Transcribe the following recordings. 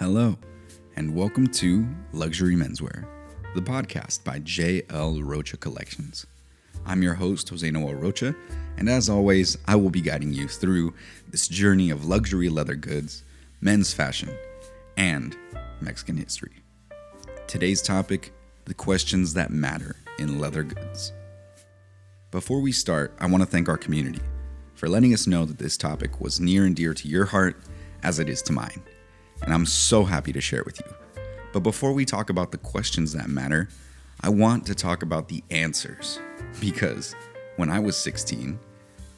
Hello, and welcome to Luxury Menswear, the podcast by JL Rocha Collections. I'm your host, Jose Noel Rocha, and as always, I will be guiding you through this journey of luxury leather goods, men's fashion, and Mexican history. Today's topic the questions that matter in leather goods. Before we start, I want to thank our community for letting us know that this topic was near and dear to your heart as it is to mine. And I'm so happy to share it with you. But before we talk about the questions that matter, I want to talk about the answers. Because when I was 16,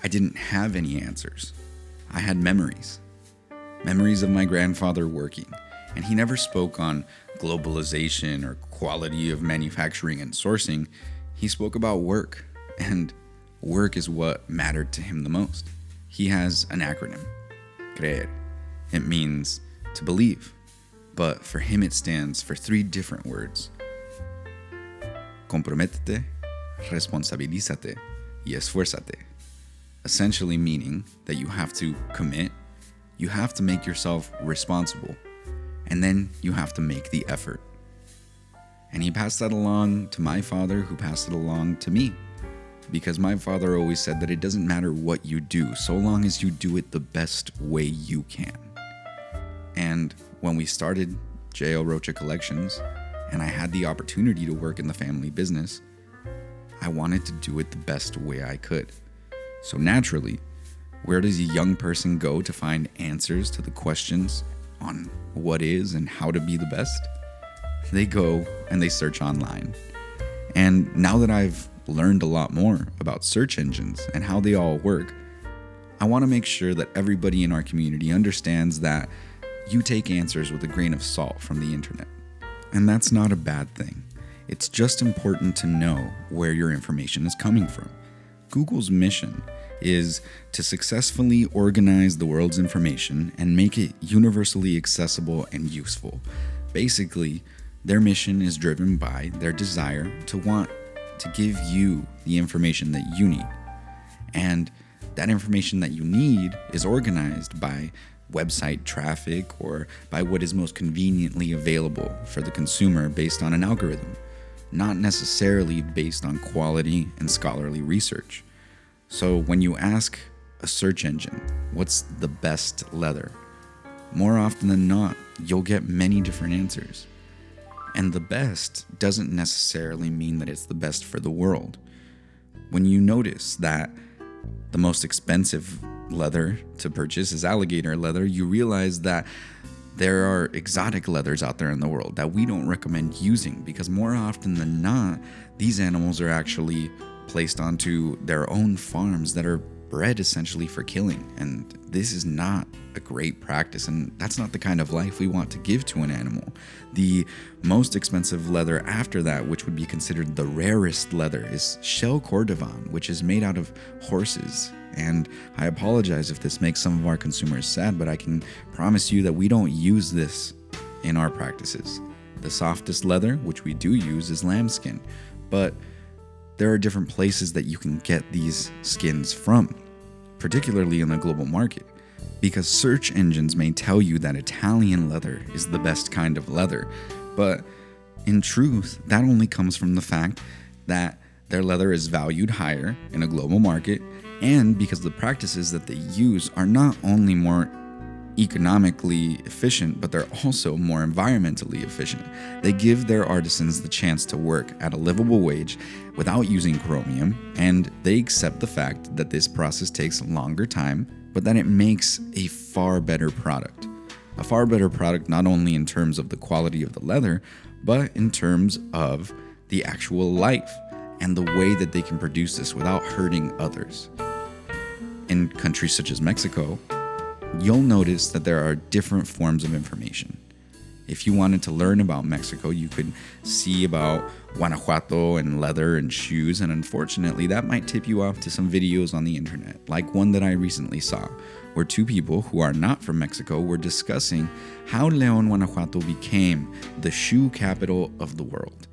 I didn't have any answers. I had memories. Memories of my grandfather working, and he never spoke on globalization or quality of manufacturing and sourcing. He spoke about work, and work is what mattered to him the most. He has an acronym, creer. It means to believe, but for him it stands for three different words comprométete, responsabilízate, y esfuérzate. Essentially meaning that you have to commit, you have to make yourself responsible, and then you have to make the effort. And he passed that along to my father, who passed it along to me. Because my father always said that it doesn't matter what you do, so long as you do it the best way you can. And when we started JL Rocha Collections, and I had the opportunity to work in the family business, I wanted to do it the best way I could. So naturally, where does a young person go to find answers to the questions on what is and how to be the best? They go and they search online. And now that I've learned a lot more about search engines and how they all work, I want to make sure that everybody in our community understands that you take answers with a grain of salt from the internet. And that's not a bad thing. It's just important to know where your information is coming from. Google's mission is to successfully organize the world's information and make it universally accessible and useful. Basically, their mission is driven by their desire to want to give you the information that you need. And that information that you need is organized by website traffic or by what is most conveniently available for the consumer based on an algorithm, not necessarily based on quality and scholarly research. So when you ask a search engine, what's the best leather? More often than not, you'll get many different answers. And the best doesn't necessarily mean that it's the best for the world. When you notice that the most expensive leather to purchase is alligator leather, you realize that there are exotic leathers out there in the world that we don't recommend using because more often than not, these animals are actually placed onto their own farms that are bred essentially for killing. And this is not a great practice, and that's not the kind of life we want to give to an animal. The most expensive leather after that, which would be considered the rarest leather, is shell cordovan, which is made out of horses. And I apologize if this makes some of our consumers sad, but I can promise you that we don't use this in our practices. The softest leather, which we do use, is lambskin, but there are different places that you can get these skins from, particularly in the global market. Because search engines may tell you that Italian leather is the best kind of leather, but in truth, that only comes from the fact that their leather is valued higher in a global market and because the practices that they use are not only more economically efficient, but they're also more environmentally efficient. They give their artisans the chance to work at a livable wage without using chromium, and they accept the fact that this process takes longer time, but that it makes a far better product. A far better product, not only in terms of the quality of the leather, but in terms of the actual life and the way that they can produce this without hurting others. In countries such as Mexico, you'll notice that there are different forms of information. If you wanted to learn about Mexico, you could see about Guanajuato and leather and shoes, and unfortunately, that might tip you off to some videos on the internet, like one that I recently saw, where two people who are not from Mexico were discussing how León, Guanajuato became the shoe capital of the world,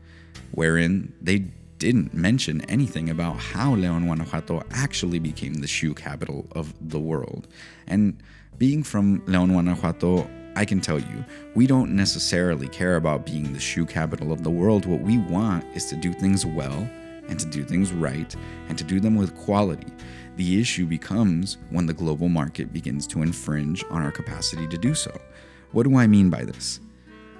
wherein they didn't mention anything about how León, Guanajuato actually became the shoe capital of the world. And being from León, Guanajuato, I can tell you, we don't necessarily care about being the shoe capital of the world. What we want is to do things well and to do things right and to do them with quality. The issue becomes when the global market begins to infringe on our capacity to do so. What do I mean by this?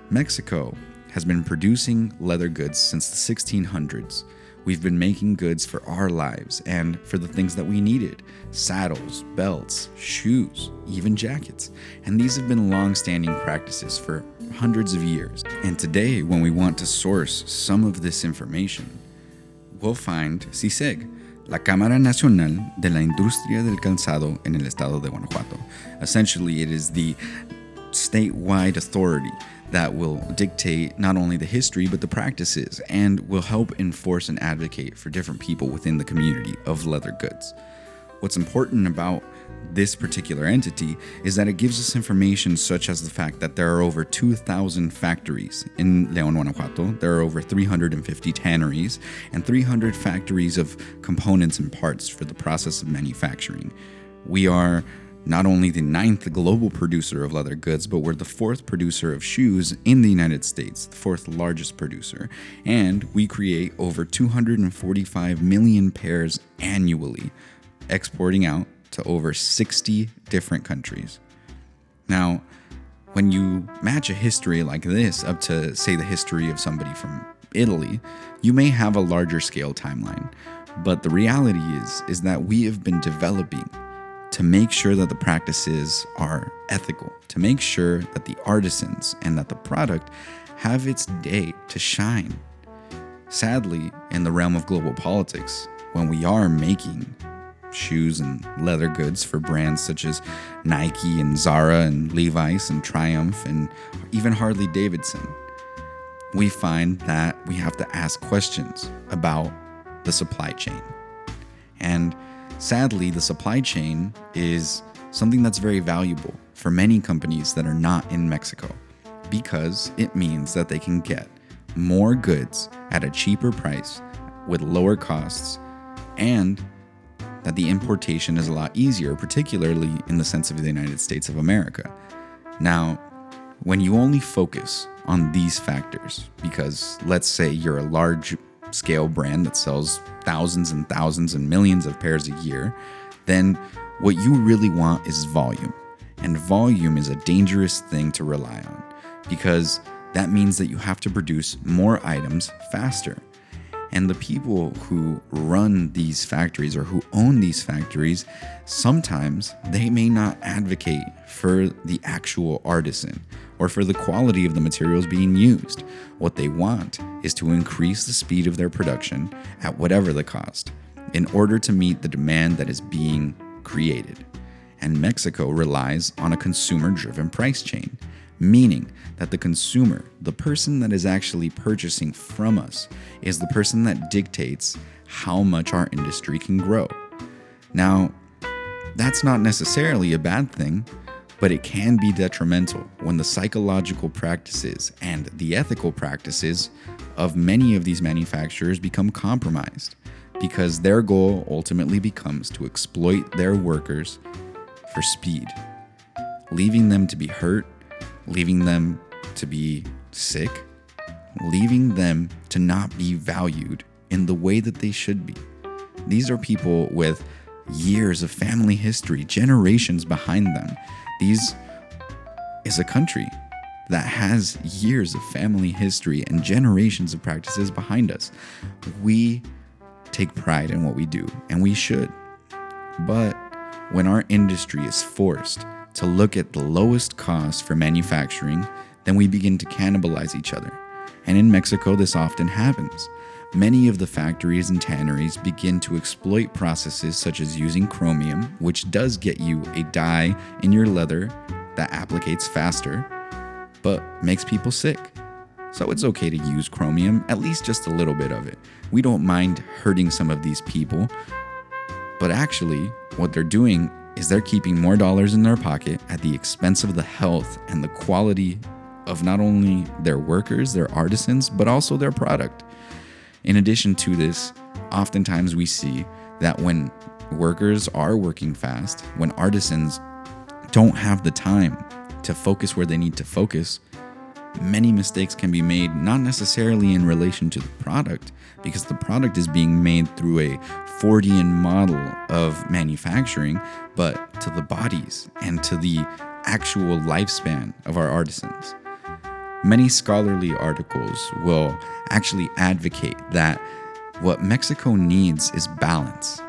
Mexico has been producing leather goods since the 1600s. We've been making goods for our lives and for the things that we needed saddles, belts, shoes, even jackets. And these have been long standing practices for hundreds of years. And today, when we want to source some of this information, we'll find CICEG, la Cámara Nacional de la Industria del Calzado en el Estado de Guanajuato. Essentially, it is the statewide authority that will dictate not only the history but the practices and will help enforce and advocate for different people within the community of leather goods. What's important about this particular entity is that it gives us information such as the fact that there are over 2,000 factories in León, Guanajuato. There are over 350 tanneries and 300 factories of components and parts for the process of manufacturing. We are not only the ninth global producer of leather goods, but we're the fourth producer of shoes in the United States, the fourth largest producer. And we create over 245 million pairs annually, exporting out to over 60 different countries. Now, when you match a history like this up to, say, the history of somebody from Italy, you may have a larger scale timeline. But the reality is, is that we have been developing to make sure that the practices are ethical, to make sure that the artisans and that the product have its day to shine. Sadly, in the realm of global politics, when we are making shoes and leather goods for brands such as Nike and Zara and Levi's and Triumph and even Harley Davidson, we find that we have to ask questions about the supply chain. And sadly, the supply chain is something that's very valuable for many companies that are not in Mexico because it means that they can get more goods at a cheaper price with lower costs and that the importation is a lot easier, particularly in the sense of the United States of America. Now, when you only focus on these factors, because let's say you're a large scale brand that sells thousands and thousands and millions of pairs a year, then what you really want is volume. And volume is a dangerous thing to rely on because that means that you have to produce more items faster. And the people who run these factories or who own these factories, sometimes they may not advocate for the actual artisan or for the quality of the materials being used. What they want is to increase the speed of their production at whatever the cost in order to meet the demand that is being created. And Mexico relies on a consumer driven price chain meaning that the consumer, the person that is actually purchasing from us, is the person that dictates how much our industry can grow. Now, that's not necessarily a bad thing, but it can be detrimental when the psychological practices and the ethical practices of many of these manufacturers become compromised because their goal ultimately becomes to exploit their workers for speed, leaving them to be hurt leaving them to be sick, leaving them to not be valued in the way that they should be. These are people with years of family history, generations behind them. These is a country that has years of family history and generations of practices behind us. We take pride in what we do, and we should. But when our industry is forced to look at the lowest cost for manufacturing, then we begin to cannibalize each other. And in Mexico, this often happens. Many of the factories and tanneries begin to exploit processes such as using chromium, which does get you a dye in your leather that applicates faster, but makes people sick. So it's okay to use chromium, at least just a little bit of it. We don't mind hurting some of these people, but actually, what they're doing is they're keeping more dollars in their pocket at the expense of the health and the quality of not only their workers, their artisans, but also their product. In addition to this, oftentimes we see that when workers are working fast, when artisans don't have the time to focus where they need to focus, many mistakes can be made not necessarily in relation to the product because the product is being made through a Fordian model of manufacturing, but to the bodies and to the actual lifespan of our artisans. Many scholarly articles will actually advocate that what Mexico needs is balance.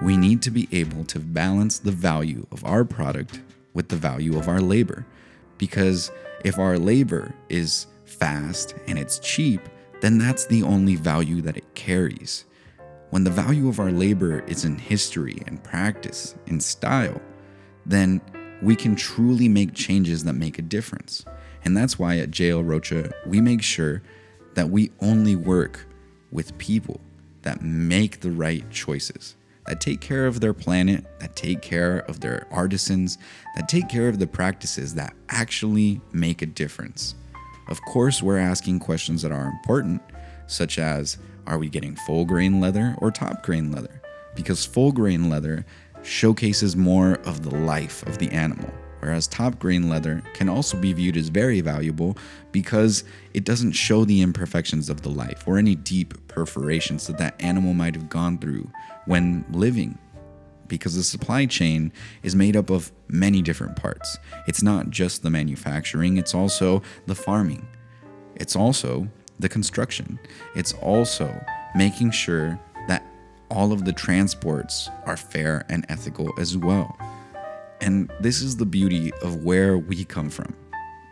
We need to be able to balance the value of our product with the value of our labor. Because if our labor is fast and it's cheap, then that's the only value that it carries. When the value of our labor is in history and practice and style, then we can truly make changes that make a difference. And that's why at JL Rocha, we make sure that we only work with people that make the right choices, that take care of their planet, that take care of their artisans, that take care of the practices that actually make a difference. Of course, we're asking questions that are important, such as are we getting full grain leather or top grain leather? Because full grain leather showcases more of the life of the animal, whereas top grain leather can also be viewed as very valuable because it doesn't show the imperfections of the life or any deep perforations that that animal might have gone through when living because the supply chain is made up of many different parts. It's not just the manufacturing, it's also the farming. It's also the construction. It's also making sure that all of the transports are fair and ethical as well. And this is the beauty of where we come from.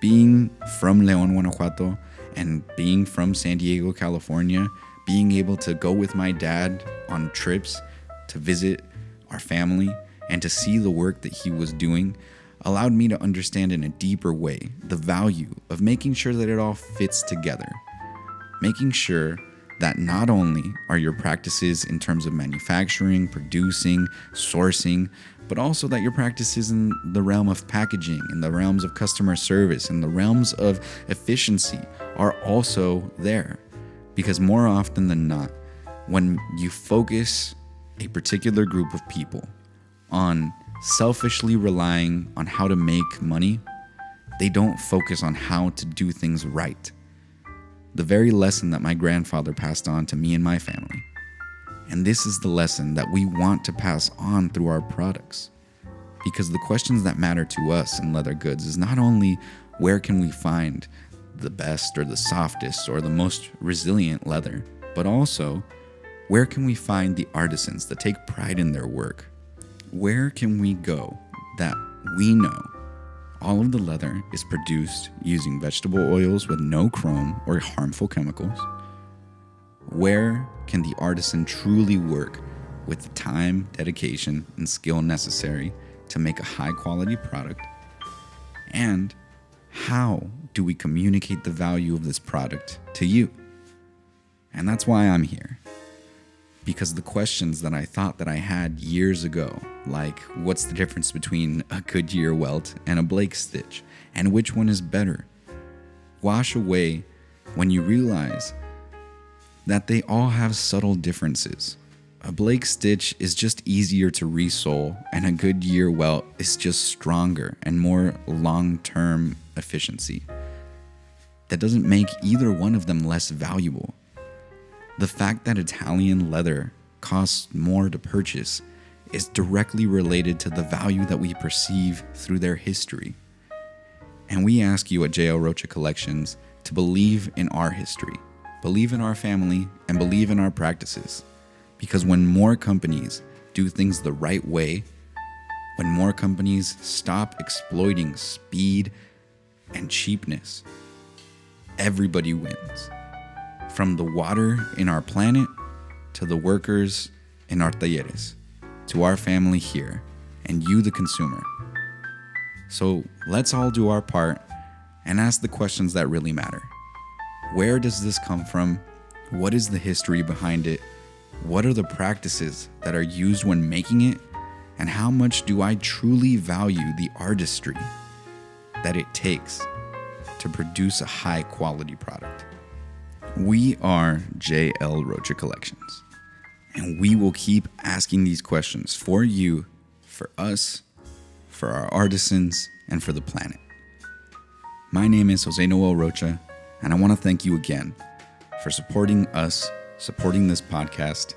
Being from León, Guanajuato, and being from San Diego, California, being able to go with my dad on trips to visit our family, and to see the work that he was doing allowed me to understand in a deeper way the value of making sure that it all fits together. Making sure that not only are your practices in terms of manufacturing, producing, sourcing, but also that your practices in the realm of packaging, in the realms of customer service, in the realms of efficiency are also there. Because more often than not, when you focus a particular group of people on selfishly relying on how to make money, they don't focus on how to do things right. The very lesson that my grandfather passed on to me and my family. And this is the lesson that we want to pass on through our products. Because the questions that matter to us in leather goods is not only where can we find the best or the softest or the most resilient leather, but also where can we find the artisans that take pride in their work? Where can we go that we know all of the leather is produced using vegetable oils with no chrome or harmful chemicals? Where can the artisan truly work with the time, dedication, and skill necessary to make a high quality product? And how do we communicate the value of this product to you? And that's why I'm here because the questions that I thought that I had years ago, like what's the difference between a Goodyear welt and a Blake stitch, and which one is better, wash away when you realize that they all have subtle differences. A Blake stitch is just easier to resole, and a Goodyear welt is just stronger and more long term efficiency. That doesn't make either one of them less valuable. The fact that Italian leather costs more to purchase is directly related to the value that we perceive through their history. And we ask you at JL Rocha Collections to believe in our history, believe in our family, and believe in our practices. Because when more companies do things the right way, when more companies stop exploiting speed and cheapness, everybody wins from the water in our planet to the workers in our talleres, to our family here, and you, the consumer. So let's all do our part and ask the questions that really matter. Where does this come from? What is the history behind it? What are the practices that are used when making it? And how much do I truly value the artistry that it takes to produce a high quality product? We are JL Rocha Collections, and we will keep asking these questions for you, for us, for our artisans, and for the planet. My name is Jose Noel Rocha, and I want to thank you again for supporting us, supporting this podcast,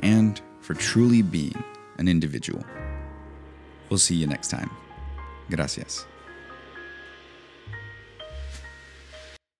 and for truly being an individual. We'll see you next time. Gracias.